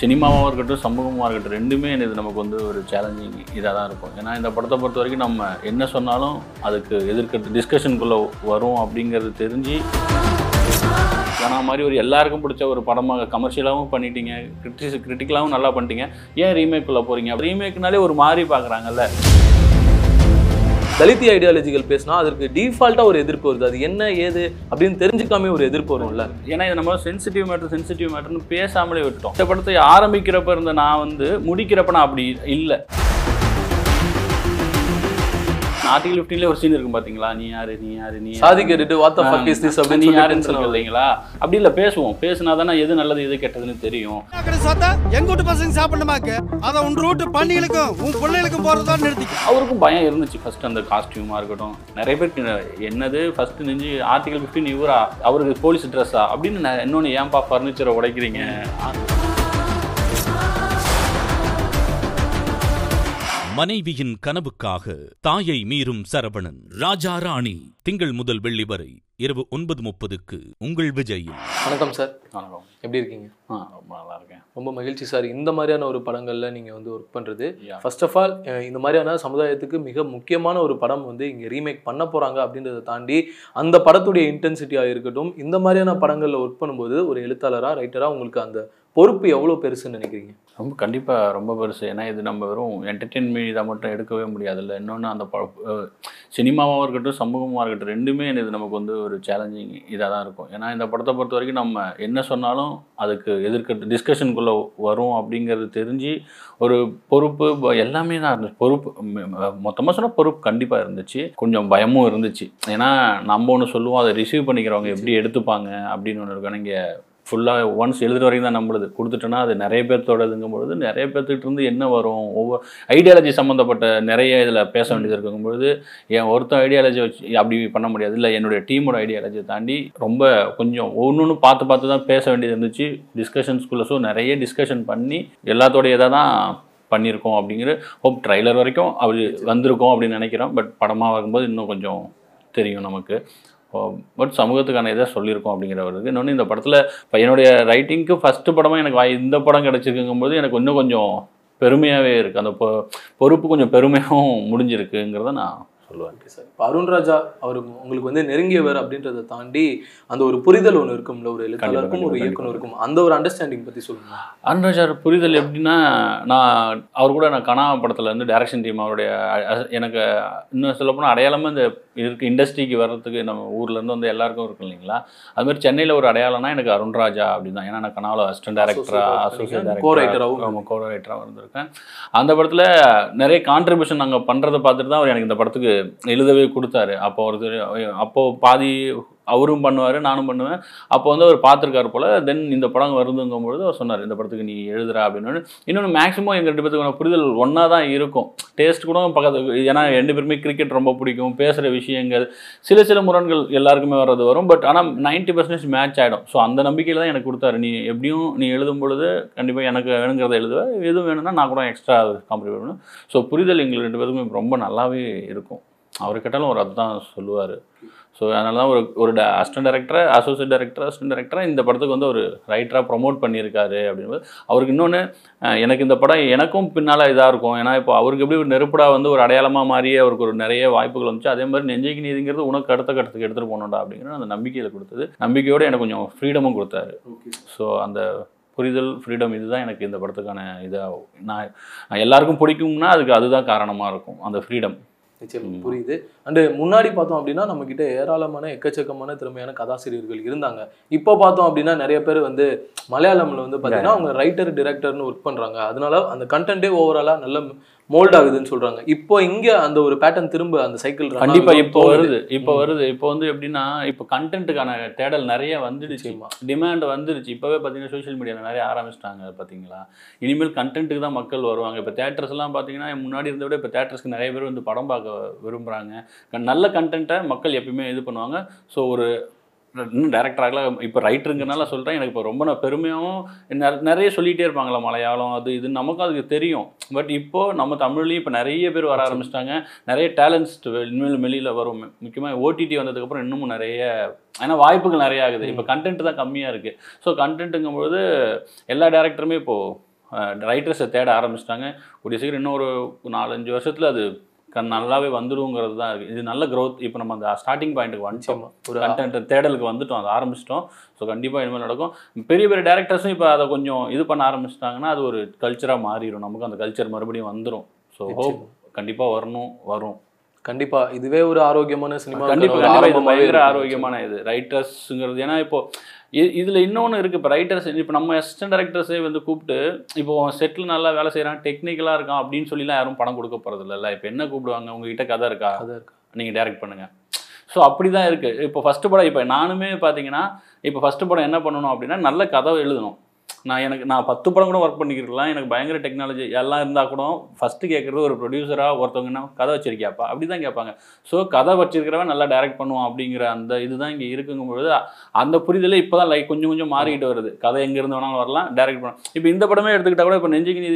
சினிமாவாக இருக்கட்டும் சமூகமாக இருக்கட்டும் ரெண்டுமே இது நமக்கு வந்து ஒரு சேலஞ்சிங் இதாக தான் இருக்கும். ஏன்னா இந்த படத்தை பொறுத்த வரைக்கும் நம்ம என்ன சொன்னாலும் அதுக்கு எதிர்க்கிறது டிஸ்கஷனுக்குள்ளே வரும் அப்படிங்கிறது தெரிஞ்சு ஏன்னா மாதிரி ஒரு எல்லாருக்கும் பிடிச்ச ஒரு படமாக கமர்ஷியலாகவும் பண்ணிட்டீங்க கிரிட்டிஸ் கிரிட்டிக்கலாகவும் நல்லா பண்ணிட்டீங்க. ஏன் ரீமேக்குள்ளே போகிறீங்க ரீமேக்னாலே ஒரு மாதிரி பார்க்குறாங்கல்ல. தலித் ஐடியாலஜிகள் பேசினா அதற்கு டிஃபால்ட்டாக ஒரு எதிர்ப்பு வருது. அது என்ன ஏது அப்படின்னு தெரிஞ்சுக்காம ஒரு எதிர்ப்பு வரும்ல. ஏன்னா இது நம்ம சென்சிட்டிவ் மேட்டர் சென்சிட்டிவ் மேட்டர்னு பேசாமலே விட்டுட்டோம் இந்த படத்தை ஆரம்பிக்கிறப்ப இருந்த நான் வந்து முடிக்கிறப்ப நான் அப்படி இல்லை. ஆர்டிகல் ஃபிஃப்டீன்ல ஒரு சீன் இருக்கும் பாத்தீங்களா? நீ யாரு நீ யாரு நீ யாரு? சாதி கேட்டுட்டு what the fuck is this நீ யாருன்னு சொல்லி சொல்லுங்க இல்லைங்களா? அப்படி இல்லை பேசுவோம். பேசினா தானே எது நல்லது எது கெட்டதுன்னு தெரியும். கடை சாத்தா எங்க வீட்டு பசங்க சாப்பிடணுமாக்கு அதை உன் ரூட்டு பண்ணிகளுக்கும் உன் பிள்ளைகளுக்கும் போறதா நிறுத்திக்க. அவருக்கும் பயம் இருந்துச்சு. ஃபர்ஸ்ட் அந்த காஸ்டியூமாக இருக்கட்டும். நிறைய பேருக்கு என்னது? ஃபர்ஸ்ட் நெஞ்சு ஆர்டிகல் ஃபிஃப்டீன் இவரா? அவருக்கு போலீஸ் ட்ரெஸ்ஸா அப்படின்னு நான் இன்னொன்று ஏன்பா ஃபர்னிச்சரை உடைக்கிறீங்க? மனைவியின் கனவுக்காக தாயை மீறும் சரவணன். ராஜா ராணி திங்கள் முதல் வெள்ளி வரை இரவு ஒன்பது முப்பதுக்கு உங்கள் விஜயில். வணக்கம் சார். வணக்கம். எப்படி இருக்கீங்க? ரொம்ப நல்லா இருக்கேன். ரொம்ப மகிழ்ச்சி சார். இந்த மாதிரியான ஒரு படங்கள்ல நீங்க வந்து ஒர்க் பண்றது. Yeah. ஃபர்ஸ்ட் ஆஃப் ஆல் இந்த மாதிரியான சமுதாயத்துக்கு மிக முக்கியமான ஒரு படம் வந்து இங்க ரீமேக் பண்ண போறாங்க அப்படின்றத தாண்டி அந்த படத்துடைய இன்டென்சிட்டியா இருக்கட்டும் இந்த மாதிரியான படங்கள்ல ஒர்க் பண்ணும்போது ஒரு எழுத்தாளரா ரைட்டரா உங்களுக்கு அந்த பொறுப்பு எவ்வளவு பெருசுன்னு நினைக்கிறீங்க? ரொம்ப கண்டிப்பாக ரொம்ப பெருசு. ஏன்னா இது நம்ம வெறும் என்டர்டெயின்மெண்ட் இதை மட்டும் எடுக்கவே முடியாதுல்ல. இன்னொன்று அந்த சினிமாவாக இருக்கட்டும் சமூகமாக இருக்கட்டும் ரெண்டுமே இது நமக்கு வந்து ஒரு சேலஞ்சிங் இதாக தான் இருக்கும். ஏன்னா இந்த படத்தை பொறுத்த வரைக்கும் நம்ம என்ன சொன்னாலும் அதுக்கு எதிர்க்கிறது டிஸ்கஷனுக்குள்ளே வரும் அப்படிங்கிறது தெரிஞ்சு ஒரு பொறுப்பு எல்லாமே தான் இருந்துச்சு. பொறுப்பு மொத்தமாக சொன்னால் பொறுப்பு கண்டிப்பாக இருந்துச்சு. கொஞ்சம் பயமும் இருந்துச்சு. ஏன்னா நம்ம ஒன்று சொல்லுவோம் அதை ரிசீவ் பண்ணிக்கிறவங்க எப்படி எடுத்துப்பாங்க அப்படின்னு ஒன்று இருக்கும். இங்கே ஃபுல்லாக ஒன்ஸ் எழுதுற வரைக்கும் தான் நம்மளுது கொடுத்துட்டோன்னா அது நிறைய பேர்த்தோடதுங்கும் பொழுது நிறைய பேர்த்துக்கிட்ட இருந்து என்ன வரும்? ஒவ்வொரு ஐடியாலஜி சம்மந்தப்பட்ட நிறைய இதில் பேச வேண்டியது இருக்குங்கும் பொழுது என் ஒருத்தன் ஐடியாலஜி வச்சு அப்படி பண்ண முடியாது. இல்லை என்னுடைய டீமோட ஐடியாலஜியை தாண்டி ரொம்ப கொஞ்சம் ஒன்று ஒன்று பார்த்து பார்த்து தான் பேச வேண்டியது இருந்துச்சு. டிஸ்கஷன்ஸ்குள்ளே ஸோ நிறைய டிஸ்கஷன் பண்ணி எல்லாத்தோடைய இதை தான் பண்ணியிருக்கோம் அப்படிங்கிற ஹோப் ட்ரைலர் வரைக்கும் அப்படி வந்திருக்கோம் அப்படின்னு நினைக்கிறோம். பட் படமாக வரும்போது இன்னும் கொஞ்சம் தெரியும் நமக்கு. பட் சமூகத்துக்கான இதை சொல்லியிருக்கோம் அப்படிங்கிறவருக்கு இன்னொன்று இந்த படத்தில் பையனுடைய ரைட்டிங்க்கு ஃபஸ்ட்டு படமாக எனக்கு வாய் இந்த படம் கிடச்சிருக்குங்கும்போது எனக்கு இன்னும் கொஞ்சம் பெருமையாகவே இருக்குது அந்த பொ- பொறுப்பு கொஞ்சம் பெருமையாகவும் முடிஞ்சிருக்குங்கிறத நான் சொல்லுவேன் ஓகே சார் இப்போ அருண் ராஜா அவர் உங்களுக்கு வந்து நெருங்கியவர் அப்படின்றத தாண்டி அந்த ஒரு புரிதல் ஒன்று இருக்கும்ல ஒரு எழுத்தாளருக்கும் ஒரு இயக்குனருக்கும். அந்த ஒரு அண்டர்ஸ்டாண்டிங் பத்தி சொல்லுங்க. அன்ராஜார் புரிதல் எப்படின்னா நான் அவர் கூட நான் கனா படத்தில் இருந்து டைரக்ஷன் டீம் அவருடைய எனக்கு இன்னும் சொல்லப்போனால் அடையாளமாக இந்த இருக்கு இண்டஸ்ட்ரிக்கு வர்றதுக்கு நம்ம ஊர்லேருந்து வந்து எல்லாருக்கும் இருக்கும் இல்லைங்களா? அது மாதிரி சென்னையில் ஒரு அடையாளம்னா எனக்கு அருண்ராஜா அப்படின்னு தான் ஏன்னா நான் கனாவில் அசிஸ்டன்ட் டேரக்டராக அசோசியேட் co-writer டேரக்டராக ஆவும் ஆமாம் கோ ரைட்டராக இருந்திருக்கேன். அந்த படத்தில் நிறைய கான்ட்ரிபியூஷன் நாங்கள் பண்ணுறதை பார்த்துட்டு தான் அவர் எனக்கு இந்த படத்துக்கு எழுதவே கொடுத்தாரு. அப்போ ஒருத்தர் அப்போது பாதி அவரும் பண்ணுவார் நானும் பண்ணுவேன். அப்போ வந்து அவர் பார்த்துருக்காரு போல் தென் இந்த படம் வருதுங்கும் பொழுது அவர் சொன்னார் இந்த படத்துக்கு நீ எழுதுறா அப்படின்னு. இன்னொன்று மேக்ஸிமம் எங்கள் ரெண்டு பேத்துக்கான புரிதல் ஒன்றா தான் இருக்கும். டேஸ்ட் கூட பக்கத்து ஏன்னா ரெண்டு பேருமே கிரிக்கெட் ரொம்ப பிடிக்கும் பேசுகிற விஷயங்கள் சில சில முரண்கள் எல்லாருக்குமே வர்றது வரும். பட் ஆனால் 90% பர்சன்டேஜ் மேட்ச் ஆகிடும் ஸோ அந்த நம்பிக்கையில் தான் எனக்கு கொடுத்தாரு. நீ எப்படியும் நீ எழுதும் பொழுது கண்டிப்பாக எனக்கு வேணுங்கிறத எழுதுவேன் எதுவும் வேணும்னா நான் கூட எக்ஸ்ட்ரா காம்ப்ளிமெண்ட் பண்ணுவேன் ஸோ புரிதல் எங்கள் ரெண்டு பேருக்குமே ரொம்ப நல்லாவே இருக்கும். அவர் கேட்டாலும் அவர் அதுதான் சொல்லுவார். ஸோ அதனால தான் ஒரு ஒரு assistant director associate director assistant டைரக்டராக இந்த படத்துக்கு வந்து ஒரு ரைட்டராக ப்ரொமோட் பண்ணியிருக்காரு அப்படின்போது அவருக்கு இன்னொன்று எனக்கு இந்த படம் எனக்கும் பின்னால் இதாக இருக்கும். ஏன்னா இப்போ அவருக்கு எப்படி ஒரு நெருப்படா வந்து ஒரு அடையாளமாக மாறியே அவருக்கு ஒரு நிறைய வாய்ப்புகள் வந்துச்சு. அதே மாதிரி நெஞ்சைக்கு நீதிங்கிறது உனக்கு அடுத்த கட்டத்துக்கு எடுத்துகிட்டு போகணும்டா அப்படிங்கிற அந்த நம்பிக்கையில் கொடுத்தது. நம்பிக்கையோடு எனக்கு கொஞ்சம் ஃப்ரீடமும் கொடுத்தாரு. ஸோ அந்த புரிதல் ஃப்ரீடம் இதுதான் எனக்கு இந்த படத்துக்கான இதாக நான் எல்லாருக்கும் பிடிக்கும்னா அதுக்கு அதுதான் காரணமாக இருக்கும். அந்த ஃப்ரீடம் நிச்சயம் புரியுது. அண்டு முன்னாடி பார்த்தோம் அப்படின்னா நம்ம கிட்ட ஏராளமான எக்கச்சக்கமான திறமையான கதாசிரியர்கள் இருந்தாங்க. இப்போ பார்த்தோம் அப்படின்னா நிறைய பேர் வந்து மலையாளம்ல வந்து பார்த்தீங்கன்னா அவங்க ரைட்டர் டிரெக்டர்னு ஒர்க் பண்றாங்க. அதனால அந்த கண்டென்ட்டே ஓவராலா நல்ல மோல்ட் ஆகுதுன்னு சொல்றாங்க. இப்போ இங்க அந்த ஒரு பேட்டர்ன் திரும்ப அந்த சைக்கிள் கண்டிப்பா இப்போ வருது. இப்போ வருது. இப்போ வந்து எப்படின்னா இப்போ கண்டென்ட்டுக்கான தேடல் நிறைய வந்துடுச்சு. டிமாண்ட் வந்துருச்சு இப்போவே பார்த்தீங்கன்னா சோஷியல் மீடியாவில் நிறைய ஆரம்பிச்சிட்டாங்க பார்த்தீங்களா? இனிமேல் கண்டென்ட்டுக்கு தான் மக்கள் வருவாங்க. இப்போ தேட்டர்ஸ் எல்லாம் பார்த்தீங்கன்னா முன்னாடி இருந்த விட இப்போ தேட்டர்ஸ்க்கு நிறைய பேர் வந்து படம் பார்க்க விரும்புகிறாங்க நல்ல கண்டென்ட்டை மக்கள் எப்பயுமே இது பண்ணுவாங்க. ஸோ ஒரு இன்னும் டேரக்டராகல இப்போ ரைட்டருங்கனால சொல்கிறேன் எனக்கு இப்போ ரொம்ப நான் பெருமையாகவும் நிற- நிறைய சொல்லிகிட்டே இருப்பாங்களா மலையாளம் அது இது நமக்கும் அதுக்கு தெரியும். பட் இப்போது நம்ம தமிழ்லேயும் இப்போ நிறைய பேர் வர ஆரம்பிச்சிட்டாங்க. நிறைய டேலண்ட்ஸ் இனிமேல் வெளியில் வரும். முக்கியமாக ஓடிடி வந்ததுக்கப்புறம் இன்னமும் நிறைய ஏன்னா வாய்ப்புகள் நிறைய ஆகுது. இப்போ கண்டென்ட் தான் கம்மியாக இருக்குது ஸோ கண்டென்ட்டுங்கும்போது எல்லா டேரக்டருமே இப்போது ரைட்டர்ஸை தேட ஆரம்பிச்சிட்டாங்க. கூடிய சீக்கிரம் இன்னும் ஒரு நாலஞ்சு வருஷத்தில் அது கண் நல்லாவே வந்துருங்கிறது தான் இருக்குது இது நல்ல growth. இப்போ நம்ம அந்த ஸ்டார்டிங் பாயிண்ட்டுக்கு வந்துட்டோம். ஒரு கண்டென்ட் தேடலுக்கு வந்துட்டோம். அதை ஆரம்பிச்சிட்டோம். ஸோ கண்டிப்பாக இனிமேல் நடக்கும். பெரிய பெரிய டேரக்டர்ஸும் இப்போ அதை கொஞ்சம் இது பண்ண ஆரம்பிச்சிட்டாங்கன்னா அது ஒரு கல்ச்சராக மாறிடும் நமக்கு அந்த கல்ச்சர் மறுபடியும் வந்துடும் ஸோ ஹோப் கண்டிப்பாக வரணும் வரும். கண்டிப்பா. இதுவே ஒரு ஆரோக்கியமான சினிமா இது பயங்கர ஆரோக்கியமான இது. ரைட்டர்ஸுங்கிறது ஏன்னா இப்போ இதுல இன்னொன்று இருக்குது இப்போ ரைட்டர்ஸ் இப்போ நம்ம அசிஸ்டன்ட் டைரக்டர்ஸே வந்து கூப்பிட்டு இப்போ செட்டில் நல்லா வேலை செய்கிறான் டெக்னிக்கலாக இருக்கான் அப்படின்னு சொல்லிலாம் யாரும் பணம் கொடுக்க போகிறது இல்லைல்ல இப்போ என்ன கூப்பிடுவாங்க? உங்ககிட்ட கதை இருக்கா? கதை இருக்கா? நீங்கள் டைரக்ட் பண்ணுங்க. ஸோ அப்படி தான் இருக்குது இப்போ ஃபஸ்ட்டு படம் இப்போ நானுமே பார்த்தீங்கன்னா இப்போ ஃபஸ்ட்டு படம் என்ன பண்ணணும் அப்படின்னா நல்ல கதை எழுதணும். நான் எனக்கு நான் பத்து படம் கூட ஒர்க் பண்ணிக்கிருக்கலாம் எனக்கு பயங்கர டெக்னாலஜி எல்லாம் இருந்தால் கூட ஃபஸ்ட்டு கேட்குறது ஒரு ப்ரொடியூசராக ஒருத்தவங்கன்னா கதை வச்சிருக்கியாப்பா? அப்படி தான் கேட்பாங்க. ஸோ கதை வச்சிருக்கிறவன் நல்லா டைரக்ட் பண்ணுவான் அப்படிங்கிற அந்த இதுதான் இங்கே இருக்குங்கும் பொழுது அந்த புரிதலே இப்போ தான் லைக் கொஞ்சம் கொஞ்சம் மாறிக்கிட்டு வருது. கதை எங்கேருந்து வேணாலும் வரலாம் டைரக்ட் பண்ணலாம் இப்போ இந்த படமே எடுத்துக்கிட்டால் கூட இப்போ நெஞ்சுக்கு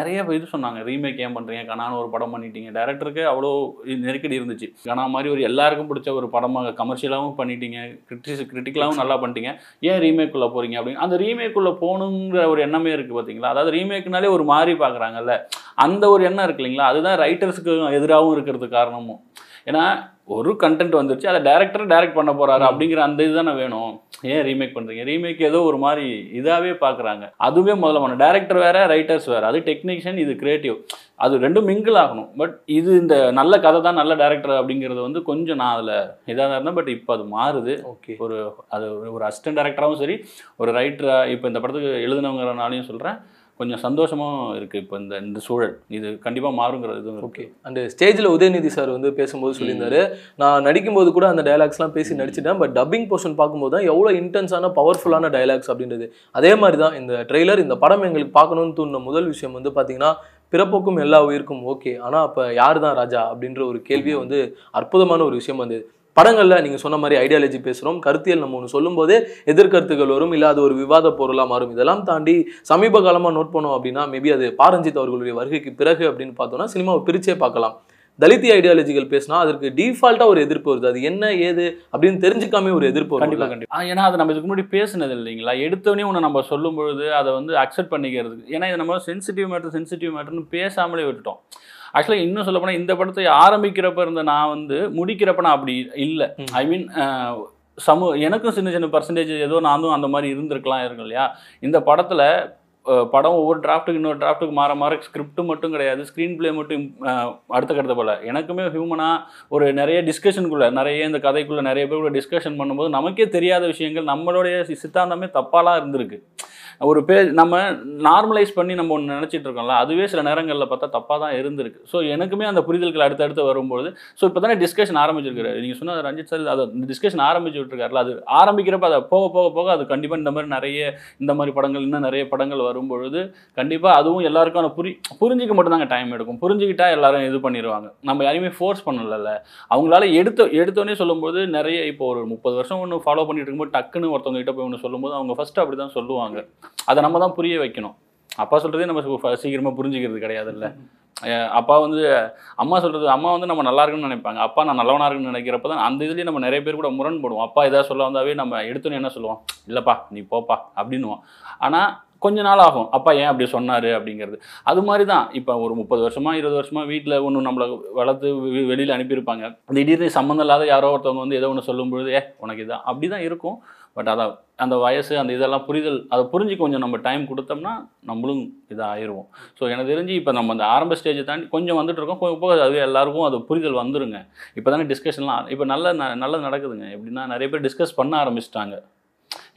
நிறைய இது சொன்னாங்க ரீமேக் ஏன் பண்ணுறீங்க கனான்னு ஒரு படம் பண்ணிட்டீங்க. டேரக்டருக்கு அவ்வளோ நெருக்கடி இருந்துச்சு. கனா மாதிரி ஒரு எல்லாருக்கும் பிடிச்ச ஒரு படமாக கமர்ஷியலாகவும் பண்ணிட்டீங்க கிரிட்டிஸ் கிரிட்டிக்கலாகவும் நல்லா பண்ணிட்டீங்க. ஏன் ரீமேக்குள்ளே போகிறீங்க அப்படின்னு அந்த ரீமேக்குள்ளே போகணுங்கிற ஒரு எண்ணமே இருக்குது பார்த்தீங்களா அதாவது ரீமேக்னாலே ஒரு மாதிரி பார்க்குறாங்கல்ல அந்த ஒரு எண்ணம் இருக்கு இல்லைங்களா? அதுதான் ரைட்டர்ஸுக்கு எதிராகவும் இருக்கிறது காரணமும். ஏன்னா ஒரு கண்டென்ட் வந்துருச்சு அதை டேரக்டர் டைரக்ட் பண்ண போறாரு அப்படிங்கிற அந்த இதுதானே வேணும். ஏன் ரீமேக் பண்றீங்க? ரீமேக் ஏதோ ஒரு மாதிரி இதாவே பார்க்குறாங்க அதுவே முதல்ல பண்ணணும். டேரக்டர் வேற ரைட்டர்ஸ் வேற. அது டெக்னீஷியன் இது கிரியேட்டிவ் அது ரெண்டும் மிங்கிள் ஆகணும். பட் இது இந்த நல்ல கதை தான் நல்ல டேரக்டர் அப்படிங்கிறது வந்து கொஞ்சம் நான் அதில் இதாக தான் இருந்தேன். பட் இப்போ அது மாறுது. ஓகே ஒரு அது ஒரு அசிஸ்டன்ட் டேரக்டராகவும் சரி ஒரு ரைட்டராக இப்போ இந்த படத்துக்கு எழுதுனவங்கிறனாலையும் சொல்கிறேன் கொஞ்சம் சந்தோஷமாக இருக்குது இப்போ இந்த இந்த சூழல். இது கண்டிப்பாக மாறுங்கிறது ஓகே. அந்த ஸ்டேஜில் உதயநிதி சார் வந்து பேசும்போது சொல்லியிருந்தாரு. நான் நடிக்கும்போது கூட அந்த டயலாக்ஸ்லாம் பேசி நடிச்சிட்டேன். பட் டப்பிங் போர்ஷன் பார்க்கும்போது தான் எவ்வளோ இன்டென்ஸான பவர்ஃபுல்லான டயலாக்ஸ் அப்படின்றது. அதே மாதிரி தான் இந்த ட்ரெய்லர் இந்த படம் எங்களுக்கு பார்க்கணும்னு தோணுன முதல் விஷயம் வந்து பார்த்தீங்கன்னா பிறப்புக்கும் எல்லா உயிருக்கும் ஓகே ஆனால் அப்போ யார் தான் ராஜா அப்படின்ற ஒரு கேள்வியே வந்து அற்புதமான ஒரு விஷயம் வந்தது. படங்களில் நீங்கள் சொன்ன மாதிரி ஐடியாலஜி பேசுகிறோம் கருத்தியல் நம்ம ஒன்று சொல்லும்போதே எதிர்கருத்துகள் வரும். இல்லை அது ஒரு விவாத பொருளாக மாறும். இதெல்லாம் தாண்டி சமீப காலமாக நோட் பண்ணோம் அப்படின்னா மேபி அது பாரஞ்சித் அவர்களுடைய வருகைக்கு பிறகு அப்படின்னு பார்த்தோம்னா சினிமாவை பிரிச்சே பார்க்கலாம். தலித் ஐடியாலஜிகள் பேசினா அதற்கு டிஃபால்ட்டாக ஒரு எதிர்ப்பு வருது. அது என்ன ஏது அப்படின்னு தெரிஞ்சுக்காம ஒரு எதிர்ப்பு கண்டிப்பாக கண்டிப்பா ஏன்னா அது நம்ம இதுக்கு முன்னாடி பேசினது இல்லைங்களா? எடுத்தோடனே ஒன்று நம்ம சொல்லும் பொழுது அதை வந்து அக்செப்ட் பண்ணிக்கிறதுக்கு. ஏன்னா இது நம்ம சென்சிட்டிவ் மேட்டர் சென்சிட்டிவ் மேட்டர்னு பேசாமலே விட்டுட்டோம். ஆக்சுவலாக இன்னும் சொல்ல போனால் இந்த படத்தை ஆரம்பிக்கிறப்ப இருந்த நான் வந்து முடிக்கிறப்ப நான் அப்படி இல்லை. ஐ மீன் சமூ எனக்கும் சின்ன சின்ன பர்சன்டேஜ் ஏதோ நானும் அந்த மாதிரி இருந்திருக்கலாம் இருக்கும் இல்லையா? இந்த படத்தில் படம் ஒவ்வொரு டிராஃப்ட்டுக்கு இன்னொரு டிராஃப்ட்டுக்கு மாற மாற ஸ்கிரிப்ட் மட்டும் கிடையாது. ஸ்க்ரீன் ப்ளே மட்டும் அடுத்த கட்டத்தை போல. எனக்குமே ஹியூமனாக ஒரு நிறைய டிஸ்கஷனுக்குள்ள நிறைய இந்த கதைக்குள்ள நிறைய பேர் கூட டிஸ்கஷன் பண்ணும்போது நமக்கே தெரியாத விஷயங்கள் நம்மளுடைய சித்தாந்தமே தப்பாலாம் இருந்திருக்கு. ஒரு பே நம்ம நார்மலைஸ் பண்ணி நம்ம ஒன்று நினச்சிட்டு இருக்கோம்ல அதுவே சில நேரங்களில் பார்த்தா தப்பாக தான் இருந்திருக்கு. ஸோ எனக்குமே அந்த புரிதல்கள் அடுத்தடுத்து வரும்போது ஸோ இப்போ தானே டிஸ்கஷன் ஆரம்பிச்சிருக்காரு. நீங்கள் சொன்ன ரஞ்சித் சார் அதை டிஸ்கஷன் ஆரம்பிச்சு விட்டுருக்காருல அது ஆரம்பிக்கிறப்ப அதை போக போக போக அது கண்டிப்பாக இந்த மாதிரி நிறைய இந்த மாதிரி படங்கள் இன்னும் நிறைய படங்கள் வரும்பொழுது கண்டிப்பாக அதுவும் எல்லாருக்கும் ஆனால் புரி புரிஞ்சிக்க மட்டும்தாங்க டைம் எடுக்கும். புரிஞ்சுக்கிட்டா எல்லாரும் இது பண்ணிடுவாங்க நம்ம யாரையுமே ஃபோர்ஸ் பண்ணல அவங்களால எடுத்த எடுத்தோடனே சொல்லும்போது நிறைய இப்போ ஒரு முப்பது வருஷம் ஒன்று ஃபாலோ பண்ணிட்டு இருக்கும்போது டக்குன்னு ஒருத்தவங்க கிட்ட போய் ஒன்று சொல்லும்போது அவங்க ஃபஸ்ட்டு அப்படி தான் சொல்லுவாங்க. அதை நம்ம தான் புரிய வைக்கணும். அப்பா சொல்கிறதே நம்ம சீக்கிரமாக புரிஞ்சுக்கிறது கிடையாதுல்ல. அப்பா வந்து அம்மா சொல்கிறது அம்மா வந்து நம்ம நல்லா இருக்குன்னு நினைப்பாங்க. அப்பா நான் நல்லவனாக இருக்குன்னு நினைக்கிறப்ப தான் அந்த இதுலேயே நம்ம நிறைய பேர் கூட முரண்படுவோம். அப்பா இதாக சொல்ல வந்தாவே நம்ம எடுத்தோன்னே என்ன சொல்லுவோம்? இல்லைப்பா நீ போப்பா அப்படின்னுவோம். ஆனால் கொஞ்ச நாள் ஆகும். அப்பா ஏன் அப்படி சொன்னார் அப்படிங்கிறது. அது மாதிரி தான் இப்போ ஒரு முப்பது வருஷமா இருபது வருஷமா வீட்டில் ஒன்று நம்மளை வளர்த்து வெளியில் அனுப்பியிருப்பாங்க. திடீர்னு சம்மந்தம் இல்லாத யாரோ ஒருத்தவங்க வந்து ஏதோ ஒன்று சொல்லும்பொழுது ஏ உனக்கு இதான். அப்படி தான் இருக்கும். பட் அதை அந்த வயசு அந்த இதெல்லாம் புரிதல் அதை புரிஞ்சு கொஞ்சம் நம்ம டைம் கொடுத்தோம்னா நம்மளும் இதாகிடுவோம் ஸோ எனக்கு தெரிஞ்சு இப்போ நம்ம அந்த ஆரம்ப ஸ்டேஜை தாண்டி கொஞ்சம் வந்துட்டு இருக்கோம் போக போக அது எல்லாருக்கும் அது புரிதல் வந்துருங்க. இப்போ தானே டிஸ்கஷன்லாம் இப்போ நல்ல ந- நல்லது நடக்குதுங்க. எப்படின்னா நிறைய பேர் டிஸ்கஸ் பண்ண ஆரம்பிச்சிட்டாங்க.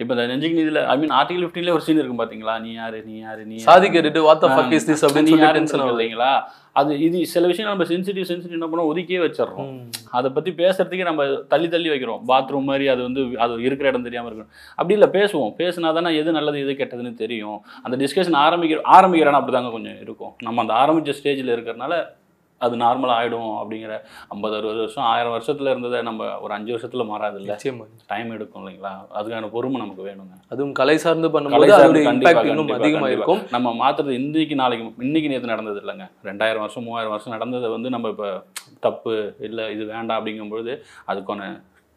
இப்போ இந்த நெஞ்சுக்கு நீதியில் ஐ மீன் ஆர்டிகல் ஃபிஃப்டீன்ல ஒரு சீன் இருக்கும் பார்த்தீங்களா நீ யாரு நீ யாரு நீ? சாதி கேட்டுட்டு what the fuck is this அப்படின்னு சொல்லி டென்ஷன் இல்லைங்களா? அது இது சில விஷயம் நம்ம சென்சிட்டிவ் சென்சிட்டிவ் என்ன பண்ணோம் ஒதுக்கியே வச்சிடுறோம். அதை பற்றி பேசுறதுக்கே நம்ம தள்ளி தள்ளி வைக்கிறோம். பாத்ரூம் மாதிரி அது வந்து அது இருக்கிற இடம் தெரியாமல் இருக்கணும். அப்படி இல்லை பேசுவோம். பேசினா தானே எது நல்லது எது கெட்டதுன்னு தெரியும். அந்த டிஸ்கஷன் ஆரம்பிக்கிற ஆரம்பிக்கிறான அப்படி தாங்க கொஞ்சம் இருக்கும். நம்ம அந்த ஆரம்பித்த ஸ்டேஜில் இருக்கிறனால அது நார்மலாக ஆகிடும் அப்படிங்கிற ஐம்பது அறுபது வருஷம் ஆயிரம் வருஷத்தில் இருந்ததை நம்ம ஒரு அஞ்சு வருஷத்தில் மாறாதில்ல? நிச்சயமா டைம் எடுக்கும் இல்லைங்களா? அதுக்கான பொறுமை நமக்கு வேணுங்க. அதுவும் கலை சார்ந்து பண்ணும்போது சார்ந்து அதோட கண்டிப்பா, இம்பாக்ட் இன்னும் கண்டிப்பா, அதிகமா கண்டிப்பா. இருக்கும். நம்ம மாத்துறது இன்னைக்கு நாளைக்கு இன்னைக்கு நேற்று நடந்தது இல்லைங்க. ரெண்டாயிரம் வருஷம் மூவாயிரம் வருஷம் நடந்ததை வந்து நம்ம இப்போ தப்பு இல்லை இது வேண்டாம் அப்படிங்கும்பொழுது அதுக்கான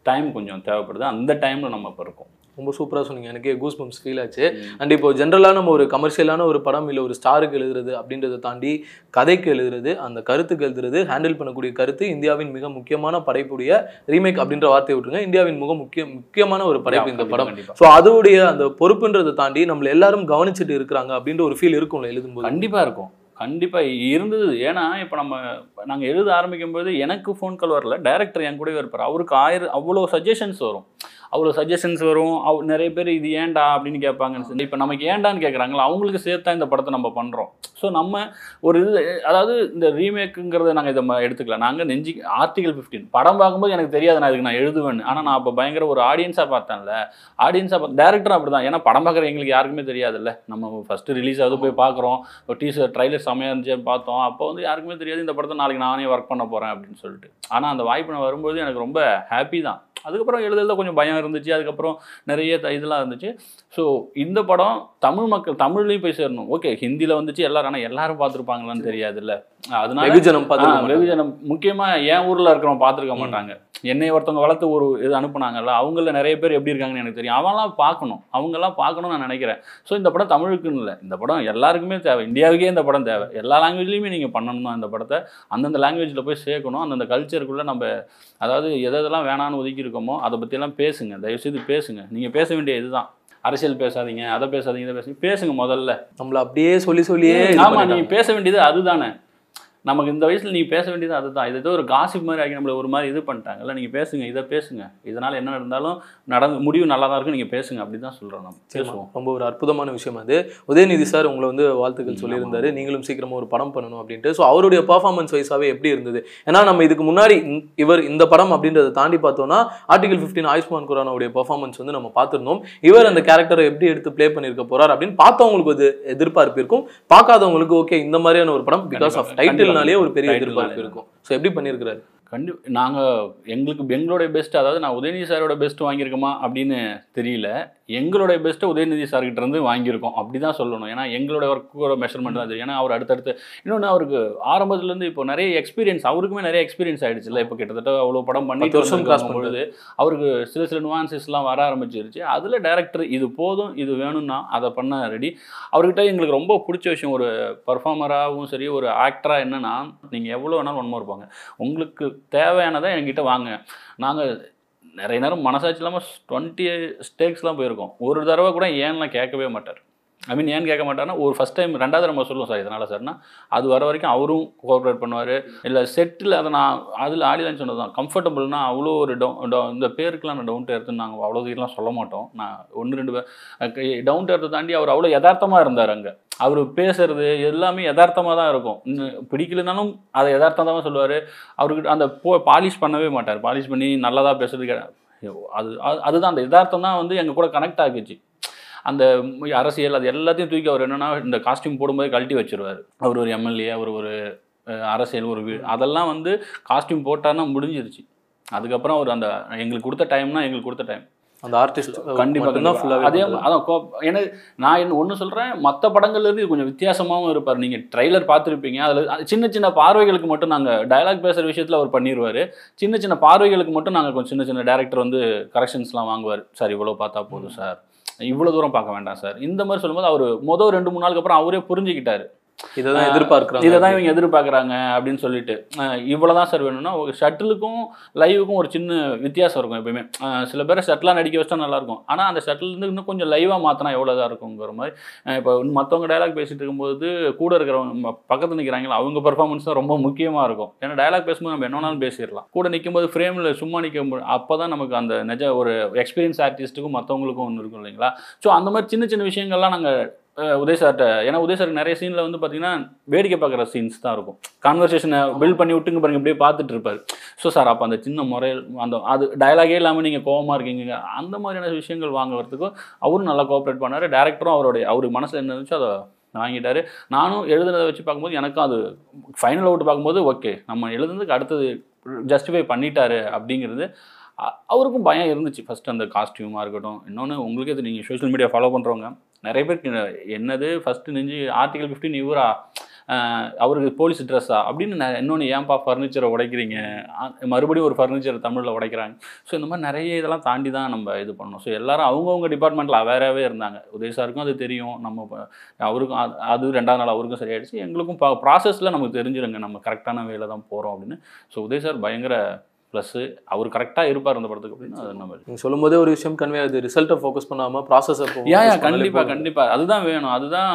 டைம் கொஞ்சம் தேவைப்படுது. அந்த டைமில் நம்ம இப்போ இருக்கோம். ரொம்ப சூப்பரா சொன்னீங்க. எனக்கே கூஸ் பம்ப்ஸ் ஃபீல் ஆச்சு அண்ட் இப்போ ஜென்ரலாக நம்ம ஒரு கமர்ஷியலான ஒரு படம் இல்லை ஒரு ஸ்டாருக்கு எழுதுறது அப்படின்றத தாண்டி கதைக்கு எழுதுறது அந்த கருத்துக்கு எழுதுறது ஹேண்டில் பண்ணக்கூடிய கருத்து இந்தியாவின் மிக முக்கியமான படைப்புடைய ரீமேக் அப்படின்ற வார்த்தையை விட்டுருங்க. இந்தியாவின் மிக முக்கிய முக்கியமான ஒரு படைப்பு இந்த படம். ஸோ அதோடைய அந்த பொறுப்புன்றதை தாண்டி நம்மள எல்லாரும் கவனிச்சுட்டு இருக்கிறாங்க அப்படின்ற ஒரு ஃபீல் இருக்கும்ல எழுதும்போது. கண்டிப்பா இருக்கும். கண்டிப்பா இருந்தது. ஏன்னா இப்போ நம்ம நாங்க எழுத ஆரம்பிக்கும் போது எனக்கு ஃபோன் கால் வரல. டைரக்டர் என் கூடவே இருப்பார். அவருக்கு ஆயிரம் அவ்வளோ சஜஷன்ஸ் வரும். அவ்வளோ சஜஷன்ஸ் வரும். அவ் நிறைய பேர் இது ஏன்டா அப்படின்னு கேட்பாங்கன்னு சொல்லி இப்போ நமக்கு ஏன்டான்னு கேட்குறாங்களா? அவங்களுக்கு சேர்த்தா இந்த படத்தை நம்ம பண்ணுறோம் ஸோ நம்ம ஒரு இது அதாவது இந்த ரீமேக்குங்கிறத நாங்கள் இதை ம- எடுத்துக்கலாம் நாங்கள் நெஞ்சி ஆர்டிகல் ஃபிஃப்டீன் படம் பார்க்கும்போது எனக்கு தெரியாது நான் இதுக்கு நான் எழுதுவேன்னு. ஆனால் நான் அப்போ பயங்கர ஒரு ஆடியன்ஸாக பார்த்தேன்ல. ஆடியன்ஸாக பார்த்து டேரக்டர் அப்படி தான் ஏன்னா படம் பார்க்குற எங்களுக்கு யாருக்குமே தெரியாதுல்ல. நம்ம ஃபஸ்ட்டு ரிலீஸ் ஆகுது போய் பார்க்குறோம். ஒரு டீசர் ட்ரைலர் செம்மையாக இருந்துச்சு பார்த்தோம். அப்போ வந்து யாருக்குமே தெரியாது இந்த படத்தை நாளைக்கு நானே ஒர்க் பண்ண போகிறேன் அப்படின்னு சொல்லிட்டு. ஆனால் அந்த வாய்ப்பு நான் வரும்போது எனக்கு ரொம்ப ஹாப்பி தான். அதுக்கப்புறம் எழுதுறதுல கொஞ்சம் பயம் இருந்துச்சு. அதுக்கப்புறம் நிறைய இதெல்லாம் இருந்துச்சு. ஸோ இந்த படம் தமிழ் மக்கள் தமிழ்லேயும் போய் சேரணும். ஓகே ஹிந்தியில் வந்துச்சு எல்லாரும் ஆனால் எல்லாரும் பார்த்துருப்பாங்களான்னு தெரியாதுல்ல. அதனால வெகுஜனம் வெகுஜனம். முக்கியமாக என் ஊரில் இருக்கிறவங்க பார்த்துருக்க மாட்டாங்க. என்னை ஒருத்தவங்க வளர்த்து ஒரு இது அனுப்புனாங்கல்ல அவங்கள நிறைய பேர் எப்படி இருக்காங்கன்னு எனக்கு தெரியும். அவன்லாம் பார்க்கணும். அவங்கெல்லாம் பார்க்கணும்னு நான் நினைக்கிறேன். ஸோ இந்த படம் தமிழுக்குன்னு இல்லை. இந்த படம் எல்லாருக்குமே தேவை. இந்தியாவுக்கே இந்த படம் தேவை. எல்லா லாங்குவேஜ்லையுமே நீங்கள் பண்ணணும் தான் இந்த படத்தை. அந்தந்த லாங்குவேஜில் போய் சேர்க்கணும். அந்தந்த கல்ச்சருக்குள்ளே நம்ம அதாவது எது எதெல்லாம் வேணான்னு ஒதுக்கி இருக்கோமோ அதை பற்றியெல்லாம் பேசுங்க. தயவுசெய்து பேசுங்க. நீங்கள் பேச வேண்டிய இதுதான். அரசியல் பேசாதீங்க அதை பேசாதீங்க இதை பேசுங்க பேசுங்க முதல்ல. நம்மள அப்படியே சொல்லி சொல்லியே இது ஆமா பண்ணிட்டாங்க. நீ பேச வேண்டியது அதுதானே. நமக்கு இந்த வயசுல நீ பேச வேண்டியது அதுதான். இது ஏதோ ஒரு காசிப் மாதிரி ஆகி நம்மள ஒரு மாதிரி இது பண்ணிட்டாங்கல்ல நீங்க பேசுங்க இதை பேசுங்க. இதனால என்ன நடந்தாலும் நடந்து முடிவு நல்லா தான் இருக்கும் நீங்க பேசுங்க அப்படிதான் சொல்றோம் நம்ம. சரிம்மா. பேசுவோம். ரொம்ப ஒரு அற்புதமான விஷயம் அது உதயநிதி சார் உங்களை வந்து வாழ்த்துக்கள் சொல்லியிருந்தாரு. நீங்களும் சீக்கிரமா ஒரு படம் பண்ணணும் அப்படின்ட்டு. ஸோ அவருடைய பர்ஃபார்மன்ஸ் வைஸாவே எப்படி இருந்தது? ஏன்னா நம்ம இதுக்கு முன்னாடி இவர் இந்த படம் அப்படின்றத தாண்டி பார்த்தோம்னா ஆர்டிகல் 15 ஆயுஷ்மான் குரானாவுடைய பர்ஃபார்மன்ஸ் வந்து நம்ம பார்த்திருந்தோம். இவர் அந்த கேரக்டரை எப்படி எடுத்து ப்ளே பண்ணியிருக்க போறார் அப்படின்னு பார்த்தவங்களுக்கு ஒரு எதிர்பார்ப்பு இருக்கும். பார்க்காதவங்களுக்கு ஓகே இந்த மாதிரியான ஒரு படம் பிகாஸ் ஆஃப் கண்டிப்பா, டைட்டில்னாலே ஒரு பெரிய எதிர்பார்ப்பு. இருக்கும். ஸோ எப்படி பண்ணியிருக்கிறாரு? கண்டி நாங்கள் எங்களுக்கு எங்களுடைய பெஸ்ட் அதாவது நான் உதயநிதி சாரோட பெஸ்ட் வாங்கியிருக்கோமா அப்படின்னு தெரியல. எங்களுடைய பெஸ்ட்டை உதயநிதி சார்கிட்ட இருந்து வாங்கியிருக்கோம். அப்படி தான் சொல்லணும். ஏன்னா எங்களோட ஒர்க்கோட மெஷர்மெண்ட் தான் தெரியும். ஏன்னா அவர் அடுத்தடுத்து இன்னொன்று அவருக்கு ஆரம்பத்துலேருந்து இப்போ நிறைய எக்ஸ்பீரியன்ஸ் அவருக்குமே நிறைய எக்ஸ்பீரியன்ஸ் ஆயிடுச்சுல்ல இப்போ கிட்டத்தட்ட அவ்வளோ படம் பத்து வருஷம் வந்திருக்கும் பொழுது அவருக்கு சில சில நுவான்சஸ்லாம் வர ஆரம்பிச்சிருச்சு. அதில் டேரக்டர் இது போதும் இது வேணும்னா அதை பண்ண ரெடி அவர்கிட்ட எங்களுக்கு ரொம்ப பிடிச்ச விஷயம் ஒரு பர்ஃபார்மராகவும் சரி ஒரு ஆக்டராக என்னன்னா நீங்கள் எவ்வளோ வேணாலும் ஒன்றும் இருப்பாங்க உங்களுக்கு தேவையானதை என்கிட்ட வாங்க நாங்கள் நிறைய நேரம் மனசாட்சி இல்லாமல் டுவெண்ட்டி ஸ்டேக்ஸ்லாம் போயிருக்கோம். ஒரு தடவை கூட ஏன்லாம் கேட்கவே மாட்டார். ஐ மீன் ஏன் கேட்க மாட்டார்னா ஒரு ஃபஸ்ட் டைம் ரெண்டாவது நம்ம சொல்லுவோம் சார் இதனால் சார்னா? அது வர வரைக்கும் அவரும் கோஆப்ரேட் பண்ணுவார். இல்லை செட்டில் அதை நான் அதில் ஆடிதான் சொன்னது தான். கம்ஃபர்டபுள்னா அவ்வளோ ஒரு டவு டவு- இந்த பேருக்குலாம் நான் டவுன் டு நாங்கள் அவ்வளோ தூரம்லாம் சொல்ல மாட்டோம். நான் ஒன்று ரெண்டு பேர் டவுன் டு தாண்டி அவர் அவ்வளோ யதார்த்தமாக இருந்தார் அங்கே. அவர் பேசுறது எல்லாமே யதார்த்தமாக தான் இருக்கும். இன்னும் பிடிக்கலனாலும் அதை யதார்த்தம் தான் சொல்லுவார். அவர்கிட்ட அந்த போ பாலிஷ் பண்ணவே மாட்டார். பாலிஷ் பண்ணி நல்லதாக பேசுறது கிடையாது. அது அது- அதுதான் அந்த யதார்த்தம் தான் வந்து எங்கள் கூட கனெக்ட் ஆகிச்சு அந்த அரசியல் அது எல்லாத்தையும் தூக்கி அவர் என்னன்னா இந்த காஸ்டியூம் போடும்போது கழட்டி வச்சிருவார். அவர் ஒரு எம்எல்ஏ அவர் ஒரு அரசியல் ஒரு வீ- அதெல்லாம் வந்து காஸ்டியூம் போட்டார்னா முடிஞ்சிருச்சு. அதுக்கப்புறம் அவர் அந்த எங்களுக்கு கொடுத்த டைம்னா எங்களுக்கு கொடுத்த டைம் அந்த ஆர்டிஸ்ட் கண்டிப்பா மட்டும்தான் கண்டிப்பா. ஃபுல்லாகவே அதே அதான் கோ- எனக்கு நான் என்ன ஒன்று சொல்கிறேன் மற்ற படங்கள்ல இருந்து இது கொஞ்சம் வித்தியாசமாகவும் இருப்பார். நீங்கள் ட்ரைலர் பார்த்துருப்பீங்க அதில் சின்ன சின்ன பார்வைகளுக்கு மட்டும் நாங்கள் டயலாக் பேசுகிற விஷயத்தில் அவர் பண்ணிடுவார் சின்ன சின்ன பார்வைகளுக்கு மட்டும் நாங்கள் கொஞ்சம் சின்ன சின்ன டேரக்டர் வந்து கரெக்ஷன்ஸ்லாம் வாங்குவார். சார் இவ்வளோ பார்த்தா போதும் சார். இவ்வளோ தூரம் பார்க்க வேண்டாம் சார். இந்த மாதிரி சொல்லும்போது அவர் மொதல் ரெண்டு மூணு நாளுக்கு அப்புறம் அவரே புரிஞ்சுக்கிட்டாரு. இதை தான் எதிர்பார்க்குறாங்க. இதை தான் இவங்க எதிர்பார்க்குறாங்க அப்படின்னு சொல்லிட்டு. இவ்வளோ தான் சார் வேணும்னா ஒரு ஷட்டிலுக்கும் லைவுக்கும் ஒரு சின்ன வித்தியாசம் இருக்கும் எப்பயுமே. சில பேரை ஷட்டிலாக நடிக்க வச்சா நல்லாயிருக்கும். ஆனால் அந்த ஷட்டில் இருந்து இன்னும் கொஞ்சம் லைவாக மாற்றினா எவ்வளோ தான் இருக்குங்கிற மாதிரி. இப்போ மற்றவங்க டயலாக் பேசிட்டு இருக்கும்போது கூட இருக்கிறவங்க பக்கத்துல நிற்கிறாங்களா அவங்க பெர்ஃபார்மன்ஸ் தான் ரொம்ப முக்கியமாக இருக்கும். ஏன்னா டயலாக் பேசும்போது நம்ம என்ன வேணாலும் பேசிடலாம். கூட நிற்கும்போது ஃப்ரேமில் சும்மா நிற்க அப்போ தான் நமக்கு அந்த நிஜ ஒரு எக்ஸ்பீரியன்ஸ் ஆர்டிஸ்ட்டுக்கும் மற்றவங்களுக்கும் ஒன்று இருக்கும் இல்லைங்களா? ஸோ அந்த மாதிரி சின்ன சின்ன விஷயங்கள்லாம் நாங்கள் உதய் சார்கிட்ட ஏன்னா உதய் சார் நிறைய சீனில் வந்து பார்த்தீங்கன்னா வேடிக்கை பார்க்குற சீன்ஸ் தான் இருக்கும். கான்வர்சேஷனை பில்ட் பண்ணி விட்டுங்க பாருங்க இப்படியே பார்த்துட்டு இருப்பார். ஸோ சார் அப்போ அந்த சின்ன முறையில் அந்த அது டயலாகே இல்லாமல் நீங்கள் கோபமாக இருக்கீங்க. அந்த மாதிரியான விஷயங்கள் வாங்குறதுக்கும் அவரும் நல்லா கோஆப்ரேட் பண்ணார் டேரக்டரும் அவருடைய அவருக்கு மனசில் என்ன இருந்துச்சோ அதை வாங்கிட்டாரு. நானும் எழுதுனதை வச்சு பார்க்கும்போது எனக்கும் அது ஃபைனல் அவுட் பார்க்கும்போது ஓகே நம்ம எழுதுனதுக்கு அடுத்தது ஜஸ்டிஃபை பண்ணிட்டாரு அப்படிங்கிறது அவருக்கும் பயம் இருந்துச்சு. ஃபஸ்ட்டு அந்த காஸ்டியூமாக இருக்கட்டும் இன்னொன்று உங்களுக்கே நீங்கள் சோஷியல் மீடியா ஃபாலோ பண்ணுறவங்க நிறைய பேருக்கு என்னது ஃபஸ்ட்டு நெஞ்சு ஆர்டிகல் 15 இவரா? அவருக்கு போலீஸ் ட்ரெஸ்ஸா அப்படின்னு இன்னொன்று ஏன்பா ஃபர்னிச்சரை உடைக்கிறீங்க? மறுபடியும் ஒரு ஃபர்னிச்சரை தமிழில் உடைக்கிறாங்க. ஸோ இந்த மாதிரி நிறைய இதெல்லாம் தாண்டி தான் நம்ம இது பண்ணோம் ஸோ எல்லாரும் அவங்கவுங்க டிபார்ட்மெண்ட்டில் அவேராகவே இருந்தாங்க. உதய சாருக்கும் அது தெரியும். நம்ம அவருக்கும் அது- அது ரெண்டாவது நாள் அவருக்கும் சரியாயிடுச்சு. எங்களுக்கும் ப்ராசஸில் நமக்கு தெரிஞ்சிருங்க. நம்ம கரெக்டான வேலை தான் போகிறோம் அப்படின்னு. ஸோ உதய சார் பயங்கர ப்ளஸ்ஸு அவர் கரெக்டாக இருப்பார் இந்த படத்துக்கு அப்படின்னு அது நம்ம நீங்க சொல்லும் போதே ஒரு விஷயம் கன்வே ஆகுது. ரிசல்ட்டை ஃபோக்கஸ் பண்ணாம ப்ராசஸை யா யா கண்டிப்பா கண்டிப்பா. அதுதான் வேணும். அதுதான்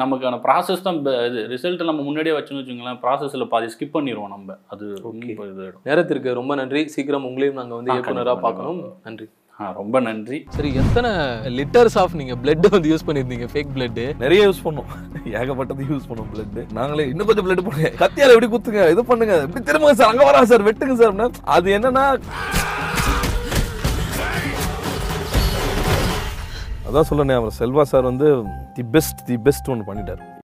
நமக்கான ப்ராசஸ் தான் இது ரிசல்ட் நம்ம முன்னாடியே வச்சுன்னு வச்சுங்களேன் ப்ராசஸ்ல பாதி ஸ்கிப் பண்ணிடுவோம் நம்ம. அது ரொம்ப இதாயிடும் நேரத்திற்கு ரொம்ப நன்றி. சீக்கிரம் உங்களையும் நாங்க வந்து ஆ, இயக்குனரா கண்டிப்பா, பார்க்கணும். நன்றி. ரொம்ப நன்றி. சரி எத்தனை லிட்டர்ஸ் ஆஃப் நீங்க பிளட் வந்து யூஸ் பண்ணிருந்தீங்க ஃபேக் பிளட் நிறைய யூஸ் பண்ணோம். ஏகப்பட்டது யூஸ் பண்ணோம் பிளட் நாங்களே இன்னும் கொஞ்சம் பிளட் பண்ணுங்க கத்தியால எப்படி குத்துங்க? இது பண்ணுங்க. இப்படி திரும்புங்க சார். அங்க வரா சார். வெட்டுங்க சார் அது என்னன்னா அதான் சொல்லணே அவர் செல்வா சார் வந்து தி பெஸ்ட் தி பெஸ்ட் ஒன்று பண்ணிட்டார்.